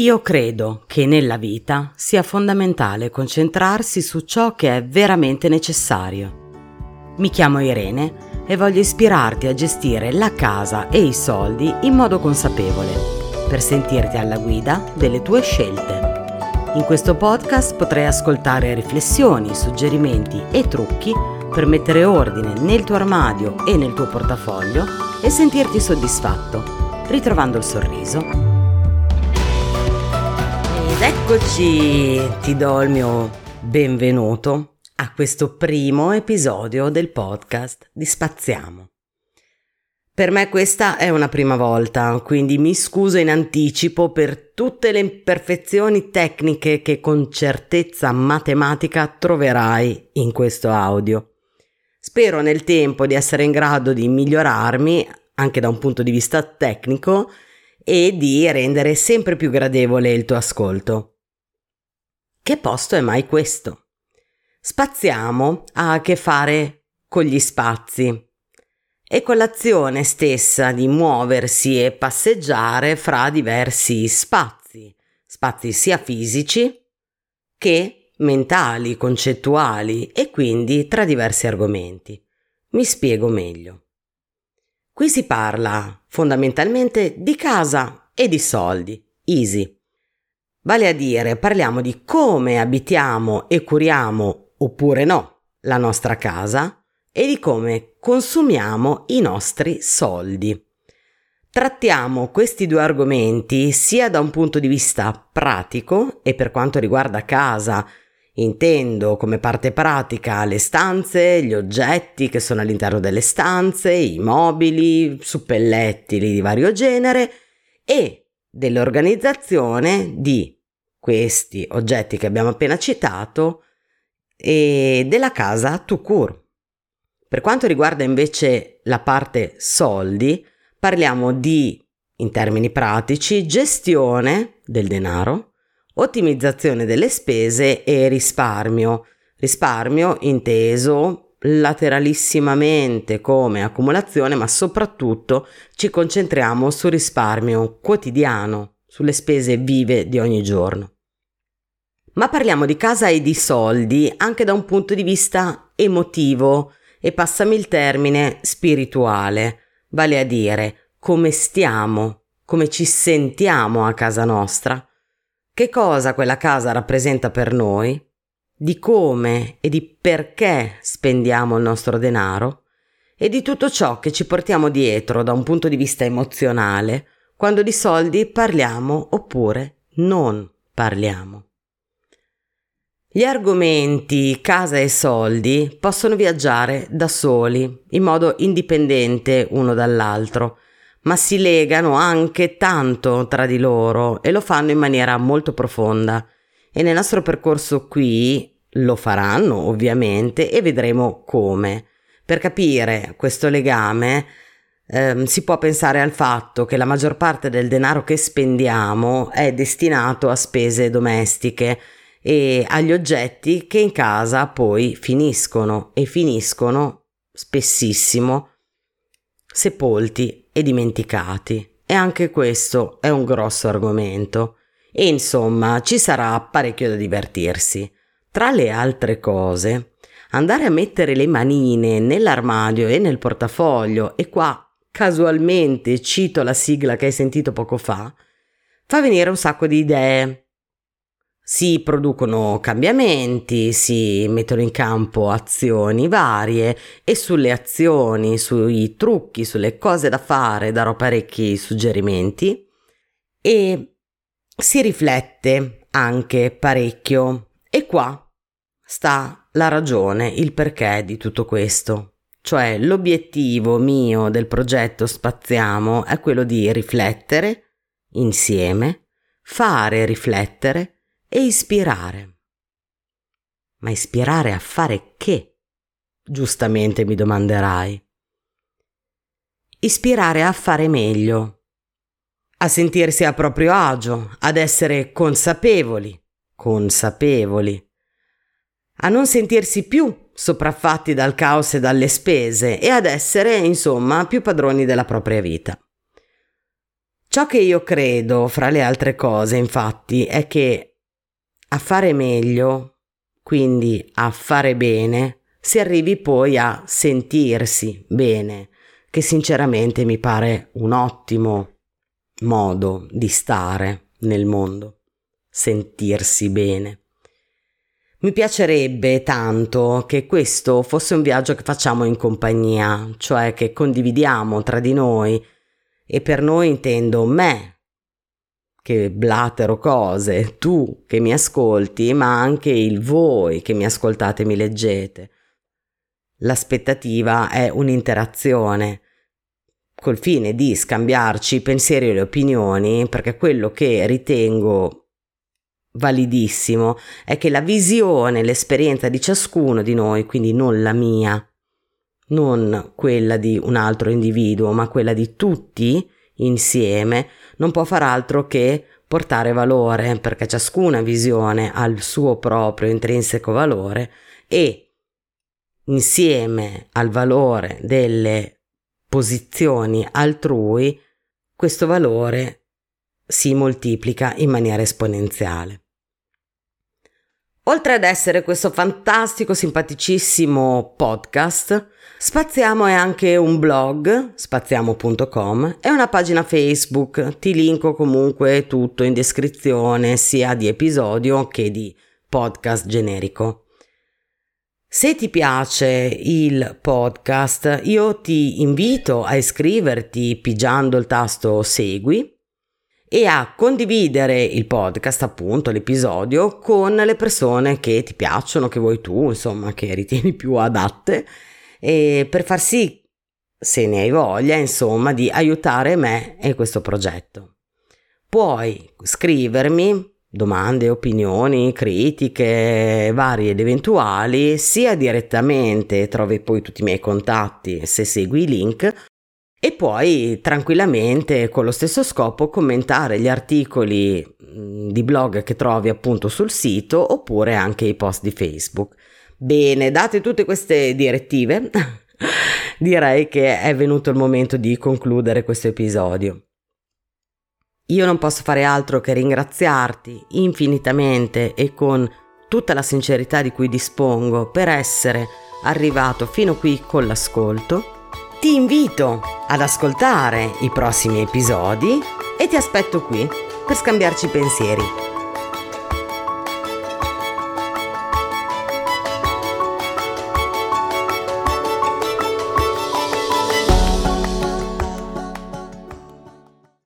Io credo che nella vita sia fondamentale concentrarsi su ciò che è veramente necessario. Mi chiamo Irene e voglio ispirarti a gestire la casa e i soldi in modo consapevole, per sentirti alla guida delle tue scelte. In questo podcast potrai ascoltare riflessioni, suggerimenti e trucchi per mettere ordine nel tuo armadio e nel tuo portafoglio e sentirti soddisfatto, ritrovando il sorriso eccoci, ti do il mio benvenuto a questo primo episodio del podcast di Spaziamo. Per me questa è una prima volta, quindi mi scuso in anticipo per tutte le imperfezioni tecniche che con certezza matematica troverai in questo audio. Spero nel tempo di essere in grado di migliorarmi anche da un punto di vista tecnico e di rendere sempre più gradevole il tuo ascolto. Che posto è mai questo? Spaziamo ha a che fare con gli spazi e con l'azione stessa di muoversi e passeggiare fra diversi spazi, spazi sia fisici che mentali, concettuali e quindi tra diversi argomenti. Mi spiego meglio. Qui si parla fondamentalmente di casa e di soldi, easy. Vale a dire, parliamo di come abitiamo e curiamo, oppure no, la nostra casa e di come consumiamo i nostri soldi. Trattiamo questi due argomenti sia da un punto di vista pratico e per quanto riguarda casa Intendo come parte pratica le stanze, gli oggetti che sono all'interno delle stanze, i mobili, suppellettili di vario genere e dell'organizzazione di questi oggetti che abbiamo appena citato e della casa to. Per quanto riguarda invece la parte soldi, parliamo di, in termini pratici, gestione del denaro, ottimizzazione delle spese e risparmio. Risparmio inteso lateralissimamente come accumulazione, ma soprattutto ci concentriamo sul risparmio quotidiano, sulle spese vive di ogni giorno. Ma parliamo di casa e di soldi anche da un punto di vista emotivo e passami il termine spirituale, vale a dire come stiamo, come ci sentiamo a casa nostra. Che cosa quella casa rappresenta per noi, di come e di perché spendiamo il nostro denaro e di tutto ciò che ci portiamo dietro da un punto di vista emozionale quando di soldi parliamo oppure non parliamo. Gli argomenti casa e soldi possono viaggiare da soli, in modo indipendente uno dall'altro, ma si legano anche tanto tra di loro e lo fanno in maniera molto profonda. E nel nostro percorso qui lo faranno ovviamente e vedremo come. Per capire questo legame ehm, si può pensare al fatto che la maggior parte del denaro che spendiamo è destinato a spese domestiche e agli oggetti che in casa poi finiscono e finiscono spessissimo sepolti e dimenticati. E anche questo è un grosso argomento. E insomma, ci sarà parecchio da divertirsi. Tra le altre cose, andare a mettere le manine nell'armadio e nel portafoglio, e qua casualmente cito la sigla che hai sentito poco fa, fa venire un sacco di idee si producono cambiamenti, si mettono in campo azioni varie e sulle azioni, sui trucchi, sulle cose da fare darò parecchi suggerimenti e si riflette anche parecchio. E qua sta la ragione, il perché di tutto questo. Cioè l'obiettivo mio del progetto Spaziamo è quello di riflettere insieme, fare riflettere e ispirare. Ma ispirare a fare che? Giustamente mi domanderai. Ispirare a fare meglio, a sentirsi a proprio agio, ad essere consapevoli, consapevoli, a non sentirsi più sopraffatti dal caos e dalle spese e ad essere, insomma, più padroni della propria vita. Ciò che io credo, fra le altre cose, infatti, è che a fare meglio, quindi a fare bene, si arrivi poi a sentirsi bene, che sinceramente mi pare un ottimo modo di stare nel mondo, sentirsi bene. Mi piacerebbe tanto che questo fosse un viaggio che facciamo in compagnia, cioè che condividiamo tra di noi e per noi intendo me che blatero cose, tu che mi ascolti, ma anche il voi che mi ascoltate e mi leggete. L'aspettativa è un'interazione col fine di scambiarci pensieri e le opinioni, perché quello che ritengo validissimo è che la visione, l'esperienza di ciascuno di noi, quindi non la mia, non quella di un altro individuo, ma quella di tutti insieme, non può far altro che portare valore, perché ciascuna visione ha il suo proprio intrinseco valore e insieme al valore delle posizioni altrui, questo valore si moltiplica in maniera esponenziale. Oltre ad essere questo fantastico, simpaticissimo podcast, Spaziamo è anche un blog, spaziamo.com, e una pagina Facebook. Ti linko comunque tutto in descrizione, sia di episodio che di podcast generico. Se ti piace il podcast, io ti invito a iscriverti pigiando il tasto segui e a condividere il podcast, appunto, l'episodio con le persone che ti piacciono, che vuoi tu, insomma, che ritieni più adatte, per far sì, se ne hai voglia, insomma, di aiutare me e questo progetto. Puoi scrivermi domande, opinioni, critiche varie ed eventuali, sia direttamente, trovi poi tutti i miei contatti se segui i link, e puoi tranquillamente con lo stesso scopo commentare gli articoli di blog che trovi appunto sul sito oppure anche i post di Facebook. Bene, date tutte queste direttive, direi che è venuto il momento di concludere questo episodio. Io non posso fare altro che ringraziarti infinitamente e con tutta la sincerità di cui dispongo per essere arrivato fino qui con l'ascolto ti invito ad ascoltare i prossimi episodi e ti aspetto qui per scambiarci pensieri.